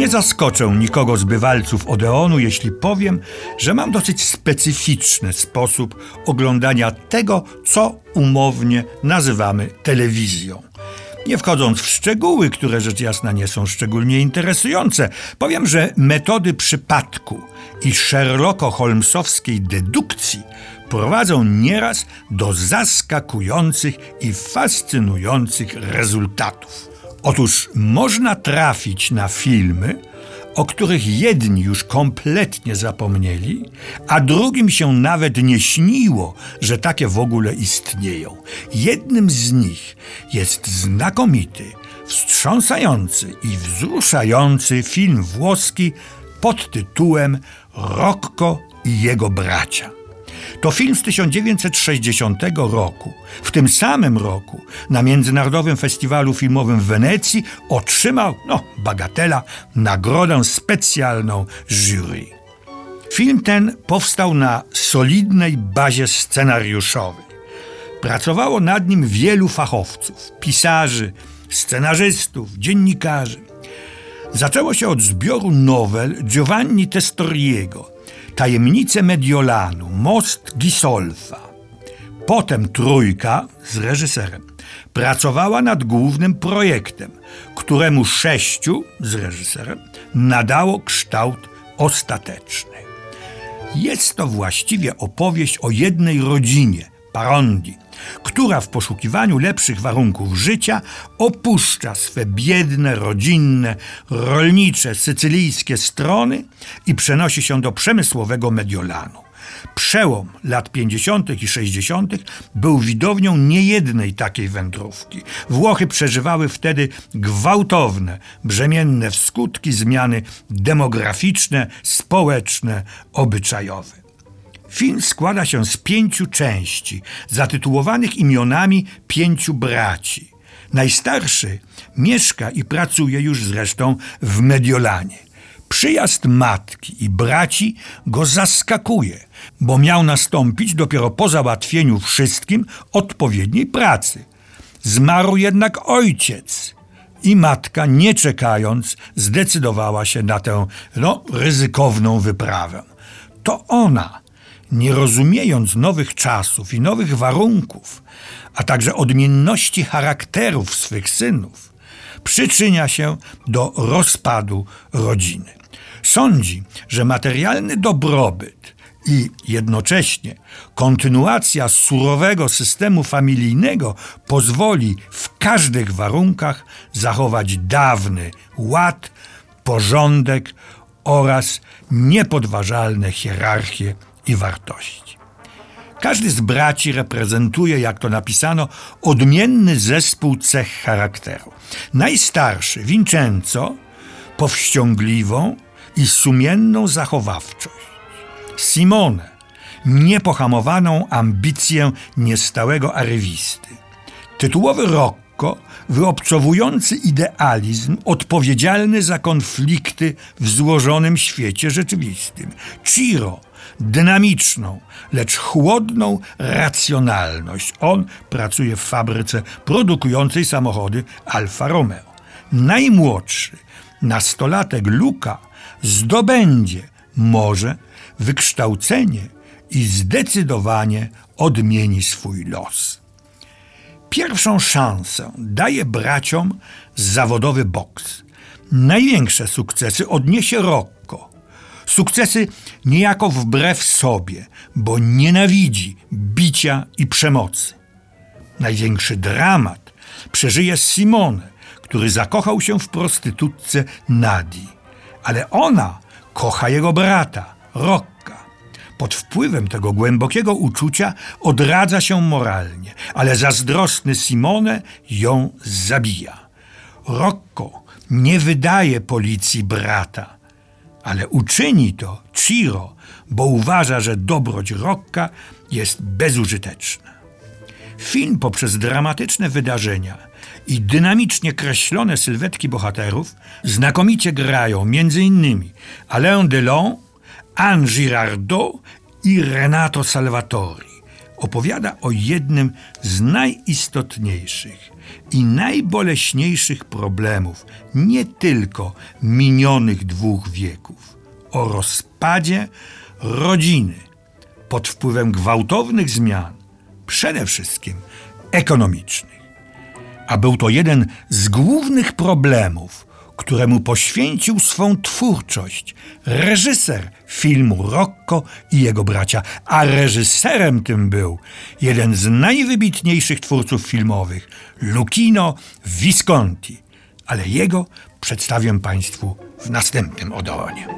Nie zaskoczę nikogo z bywalców Odeonu, jeśli powiem, że mam dosyć specyficzny sposób oglądania tego, co umownie nazywamy telewizją. Nie wchodząc w szczegóły, które rzecz jasna nie są szczególnie interesujące, powiem, że metody przypadku i Sherlocko-Holmesowskiej dedukcji prowadzą nieraz do zaskakujących i fascynujących rezultatów. Otóż można trafić na filmy, o których jedni już kompletnie zapomnieli, a drugim się nawet nie śniło, że takie w ogóle istnieją. Jednym z nich jest znakomity, wstrząsający i wzruszający film włoski pod tytułem Rocco i jego bracia. To film z 1960 roku. W tym samym roku na Międzynarodowym Festiwalu Filmowym w Wenecji otrzymał, no, bagatela, nagrodę specjalną jury. Film ten powstał na solidnej bazie scenariuszowej. Pracowało nad nim wielu fachowców, pisarzy, scenarzystów, dziennikarzy. Zaczęło się od zbioru nowel Giovanni Testoriego – Tajemnice Mediolanu, Most Gisolfa. Potem trójka z reżyserem pracowała nad głównym projektem, któremu sześciu z reżyserem nadało kształt ostateczny. Jest to właściwie opowieść o jednej rodzinie, Parondi, która w poszukiwaniu lepszych warunków życia opuszcza swe biedne, rodzinne, rolnicze, sycylijskie strony i przenosi się do przemysłowego Mediolanu. Przełom lat 50. i 60. był widownią niejednej takiej wędrówki. Włochy przeżywały wtedy gwałtowne, brzemienne w skutki zmiany demograficzne, społeczne, obyczajowe. Film składa się z pięciu części, zatytułowanych imionami pięciu braci. Najstarszy mieszka i pracuje już zresztą w Mediolanie. Przyjazd matki i braci go zaskakuje, bo miał nastąpić dopiero po załatwieniu wszystkim odpowiedniej pracy. Zmarł jednak ojciec i matka, nie czekając, zdecydowała się na tę no, ryzykowną wyprawę. To ona nie rozumiejąc nowych czasów i nowych warunków, a także odmienności charakterów swych synów, przyczynia się do rozpadu rodziny. Sądzi, że materialny dobrobyt i jednocześnie kontynuacja surowego systemu familijnego pozwoli w każdych warunkach zachować dawny ład, porządek oraz niepodważalne hierarchie i wartości. Każdy z braci reprezentuje, jak to napisano, odmienny zespół cech charakteru. Najstarszy, Vincenzo, powściągliwą i sumienną zachowawczość. Simone, niepohamowaną ambicję niestałego arywisty. Tytułowy Rocco, wyobcowujący idealizm odpowiedzialny za konflikty w złożonym świecie rzeczywistym. Ciro, dynamiczną, lecz chłodną racjonalność. On pracuje w fabryce produkującej samochody Alfa Romeo. Najmłodszy, nastolatek Luka, zdobędzie może wykształcenie i zdecydowanie odmieni swój los. Pierwszą szansę daje braciom zawodowy boks. Największe sukcesy odniesie Rocco, Sukcesy niejako wbrew sobie, bo nienawidzi bicia i przemocy. Największy dramat przeżyje Simone, który zakochał się w prostytutce Nadi, ale ona kocha jego brata, Rocka. Pod wpływem tego głębokiego uczucia odradza się moralnie, ale zazdrosny Simone ją zabija. Rocco nie wydaje policji brata, ale uczyni to Ciro, bo uważa, że dobroć Rocka jest bezużyteczna. Film poprzez dramatyczne wydarzenia i dynamicznie kreślone sylwetki bohaterów znakomicie grają m.in. Alain Delon, Anne Girardot i Renato Salvatori. Opowiada o jednym z najistotniejszych i najboleśniejszych problemów nie tylko minionych dwóch wieków o rozpadzie rodziny pod wpływem gwałtownych zmian, przede wszystkim ekonomicznych. A był to jeden z głównych problemów, któremu poświęcił swą twórczość reżyser filmu Rocco i jego bracia, a reżyserem tym był jeden z najwybitniejszych twórców filmowych, Lucchino Visconti. Ale jego przedstawię Państwu w następnym Odeonie.